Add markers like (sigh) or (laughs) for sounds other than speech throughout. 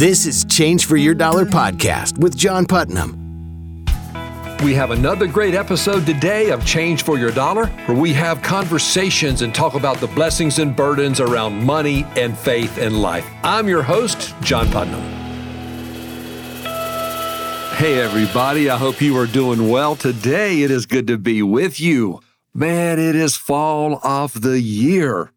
This is Change for Your Dollar podcast with John Putnam. We have another great episode today of Change for Your Dollar, where we have conversations and talk about the blessings and burdens around money and faith and life. I'm your host, John Putnam. Hey, everybody. I hope you are doing well today. It is good to be with you. Man, it is fall of the year.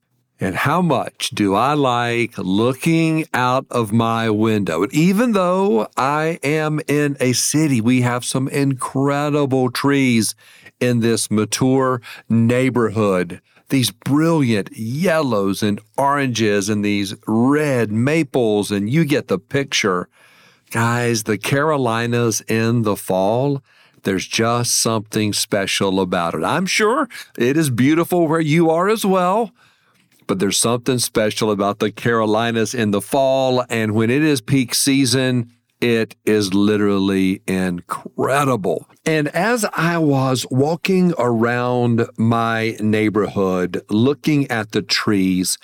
And how much do I like looking out of my window? And even though I am in a city, we have some incredible trees in this mature neighborhood. These brilliant yellows and oranges and these red maples, and you get the picture. Guys, the Carolinas in the fall, there's just something special about it. I'm sure it is beautiful where you are as well but there's something special about the Carolinas in the fall. And when it is peak season, it is literally incredible. And as I was walking around my neighborhood, looking at the trees,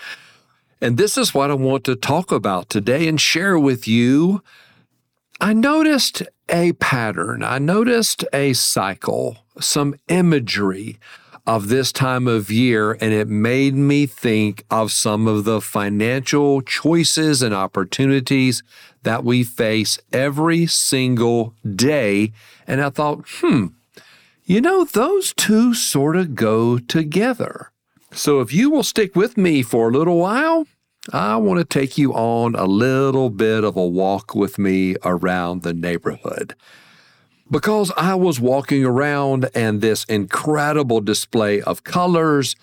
and this is what I want to talk about today and share with you. I noticed a pattern, I noticed a cycle, some imagery of this time of year, and it made me think of some of the financial choices and opportunities that we face every single day. And I thought, hmm, you know, those two sort of go together. So if you will stick with me for a little while, I want to take you on a little bit of a walk with me around the neighborhood because I was walking around and this incredible display of colors,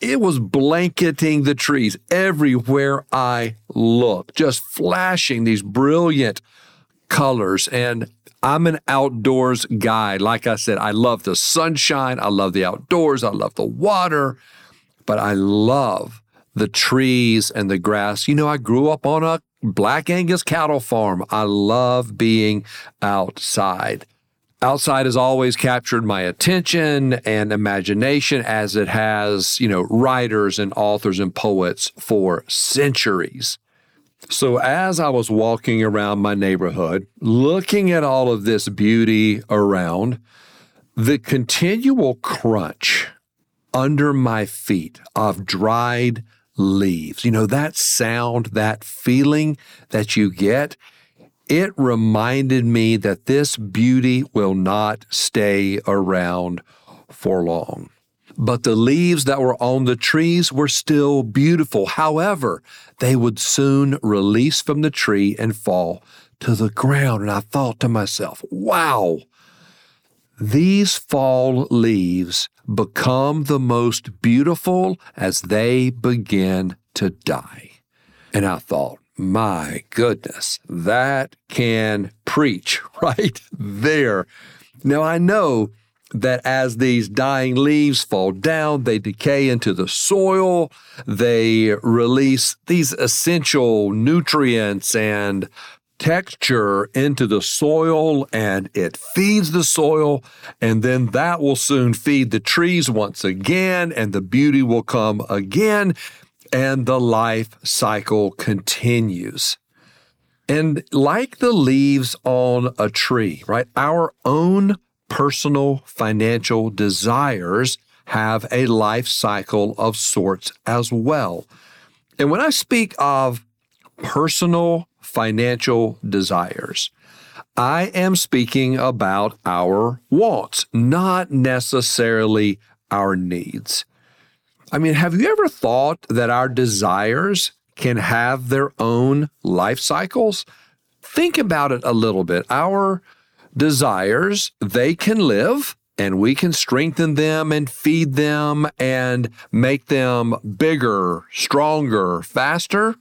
it was blanketing the trees everywhere I looked, just flashing these brilliant colors. And I'm an outdoors guy. Like I said, I love the sunshine, I love the outdoors, I love the water, but I love the trees and the grass. You know, I grew up on a Black Angus cattle farm. I love being outside. Outside has always captured my attention and imagination as it has, you know, writers and authors and poets for centuries. So, as I was walking around my neighborhood, looking at all of this beauty around, the continual crunch under my feet of dried leaves, you know, that sound, that feeling that you get, it reminded me that this beauty will not stay around for long. But the leaves that were on the trees were still beautiful. However, they would soon release from the tree and fall to the ground. And I thought to myself, wow, these fall leaves become the most beautiful as they begin to die. And I thought, my goodness, that can preach (laughs) right there. Now, I know that as these dying leaves fall down, they decay into the soil, they release these essential nutrients and texture into the soil and it feeds the soil. And then that will soon feed the trees once again, and the beauty will come again and the life cycle continues. And like the leaves on a tree, right? Our own personal financial desires have a life cycle of sorts as well. And when I speak of personal financial desires, I am speaking about our wants, not necessarily our needs. I mean, have you ever thought that our desires can have their own life cycles? Think about it a little bit. Our desires, they can live and we can strengthen them and feed them and make them bigger, stronger, faster,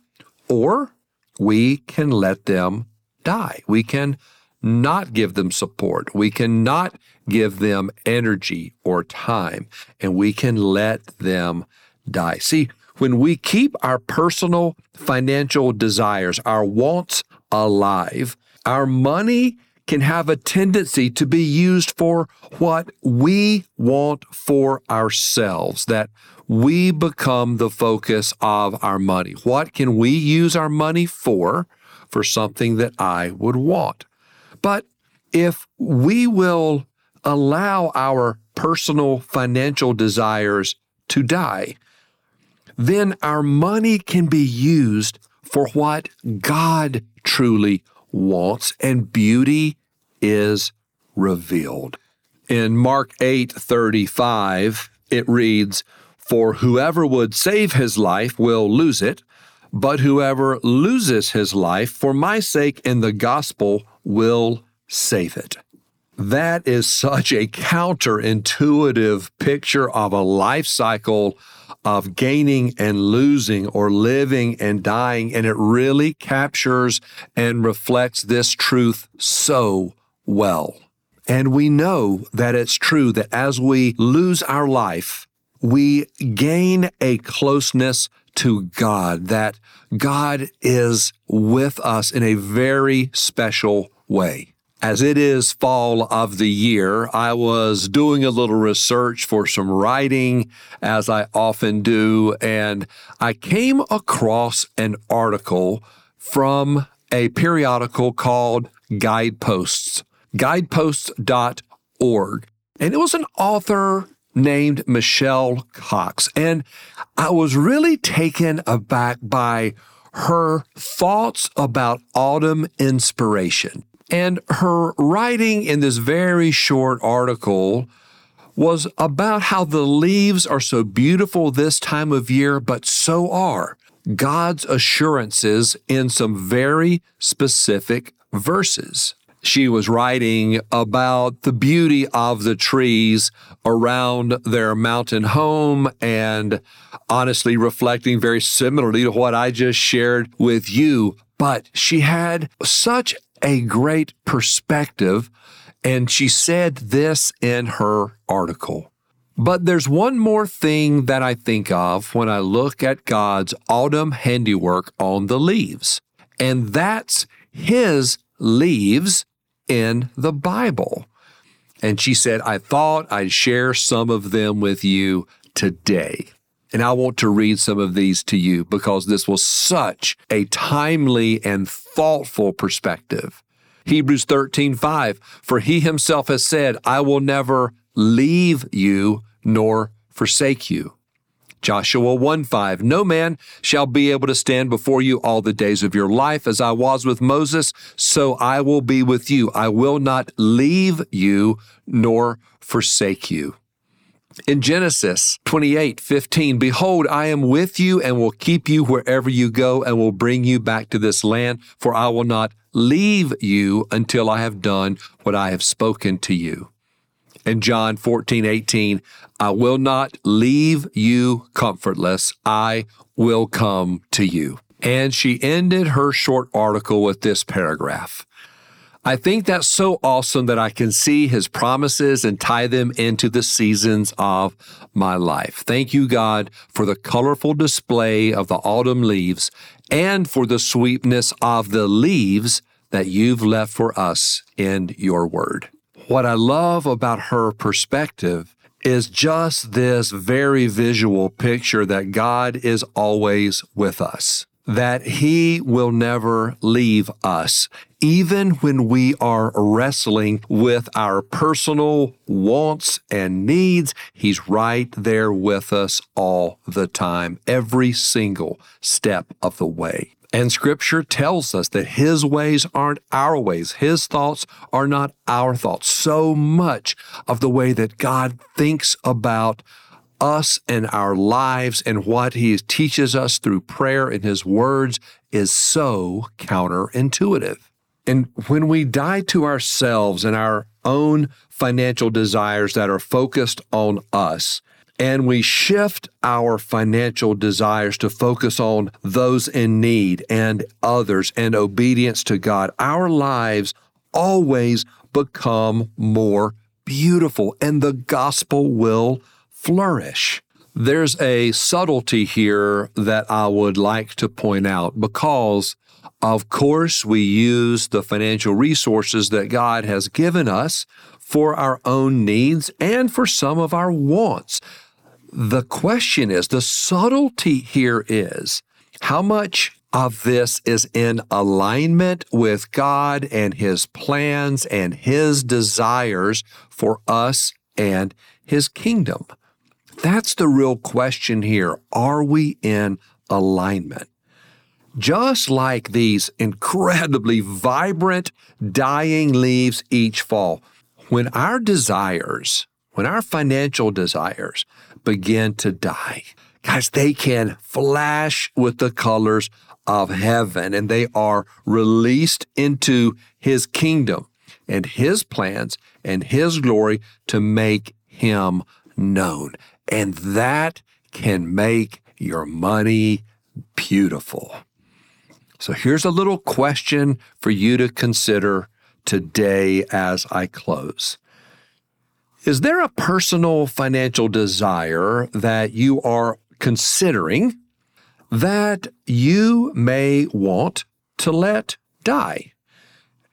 or we can let them die. We can not give them support. We cannot give them energy or time, and we can let them die. See, when we keep our personal financial desires, our wants alive, our money can have a tendency to be used for what we want for ourselves, that we become the focus of our money. What can we use our money for? For something that I would want. But if we will allow our personal financial desires to die, then our money can be used for what God truly wants, and beauty is revealed. In Mark 8 35, it reads, For whoever would save his life will lose it, but whoever loses his life for my sake and the gospel will save it. That is such a counterintuitive picture of a life cycle of gaining and losing or living and dying. And it really captures and reflects this truth so well. And we know that it's true that as we lose our life, we gain a closeness to God, that God is with us in a very special way. As it is fall of the year, I was doing a little research for some writing, as I often do, and I came across an article from a periodical called Guideposts, guideposts.org. And it was an author named Michelle Cox. And I was really taken aback by her thoughts about autumn inspiration. And her writing in this very short article was about how the leaves are so beautiful this time of year, but so are God's assurances in some very specific verses. She was writing about the beauty of the trees around their mountain home and honestly reflecting very similarly to what I just shared with you. But she had such a great perspective. And she said this in her article. But there's one more thing that I think of when I look at God's autumn handiwork on the leaves, and that's His leaves in the Bible. And she said, I thought I'd share some of them with you today. And I want to read some of these to you because this was such a timely and thoughtful perspective. Hebrews 13, 5, for he himself has said, I will never leave you nor forsake you. Joshua 1 5, no man shall be able to stand before you all the days of your life. As I was with Moses, so I will be with you. I will not leave you nor forsake you. In Genesis 28 15, behold, I am with you and will keep you wherever you go and will bring you back to this land, for I will not leave you until I have done what I have spoken to you. In John 14 18, I will not leave you comfortless, I will come to you. And she ended her short article with this paragraph I think that's so awesome that I can see his promises and tie them into the seasons of my life. Thank you, God, for the colorful display of the autumn leaves and for the sweetness of the leaves that you've left for us in your word. What I love about her perspective is just this very visual picture that God is always with us that He will never leave us, even when we are wrestling with our personal wants and needs. He's right there with us all the time, every single step of the way. And scripture tells us that his ways aren't our ways. His thoughts are not our thoughts. So much of the way that God thinks about us and our lives and what he teaches us through prayer and his words is so counterintuitive. And when we die to ourselves and our own financial desires that are focused on us, and we shift our financial desires to focus on those in need and others and obedience to God, our lives always become more beautiful and the gospel will flourish. There's a subtlety here that I would like to point out because, of course, we use the financial resources that God has given us for our own needs and for some of our wants. The question is the subtlety here is how much of this is in alignment with God and His plans and His desires for us and His kingdom. That's the real question here. Are we in alignment? Just like these incredibly vibrant, dying leaves each fall, when our desires, when our financial desires begin to die, guys, they can flash with the colors of heaven and they are released into his kingdom and his plans and his glory to make him known. And that can make your money beautiful. So here's a little question for you to consider today as I close. Is there a personal financial desire that you are considering that you may want to let die?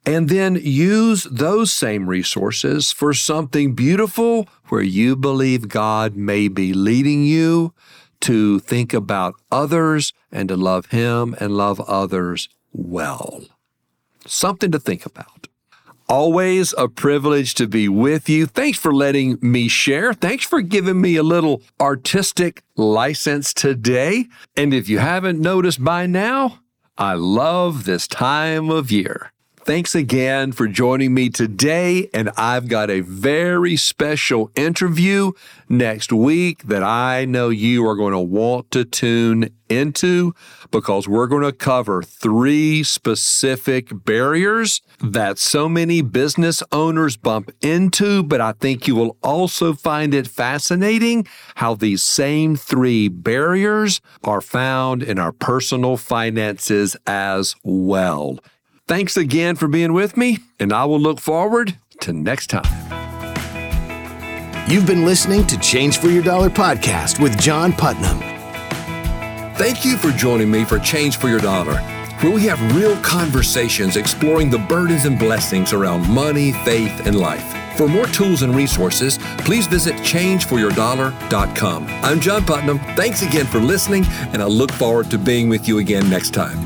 And then use those same resources for something beautiful where you believe God may be leading you to think about others and to love Him and love others well. Something to think about. Always a privilege to be with you. Thanks for letting me share. Thanks for giving me a little artistic license today. And if you haven't noticed by now, I love this time of year. Thanks again for joining me today. And I've got a very special interview next week that I know you are going to want to tune into because we're going to cover three specific barriers that so many business owners bump into. But I think you will also find it fascinating how these same three barriers are found in our personal finances as well. Thanks again for being with me, and I will look forward to next time. You've been listening to Change for Your Dollar podcast with John Putnam. Thank you for joining me for Change for Your Dollar, where we have real conversations exploring the burdens and blessings around money, faith, and life. For more tools and resources, please visit changeforyourdollar.com. I'm John Putnam. Thanks again for listening, and I look forward to being with you again next time.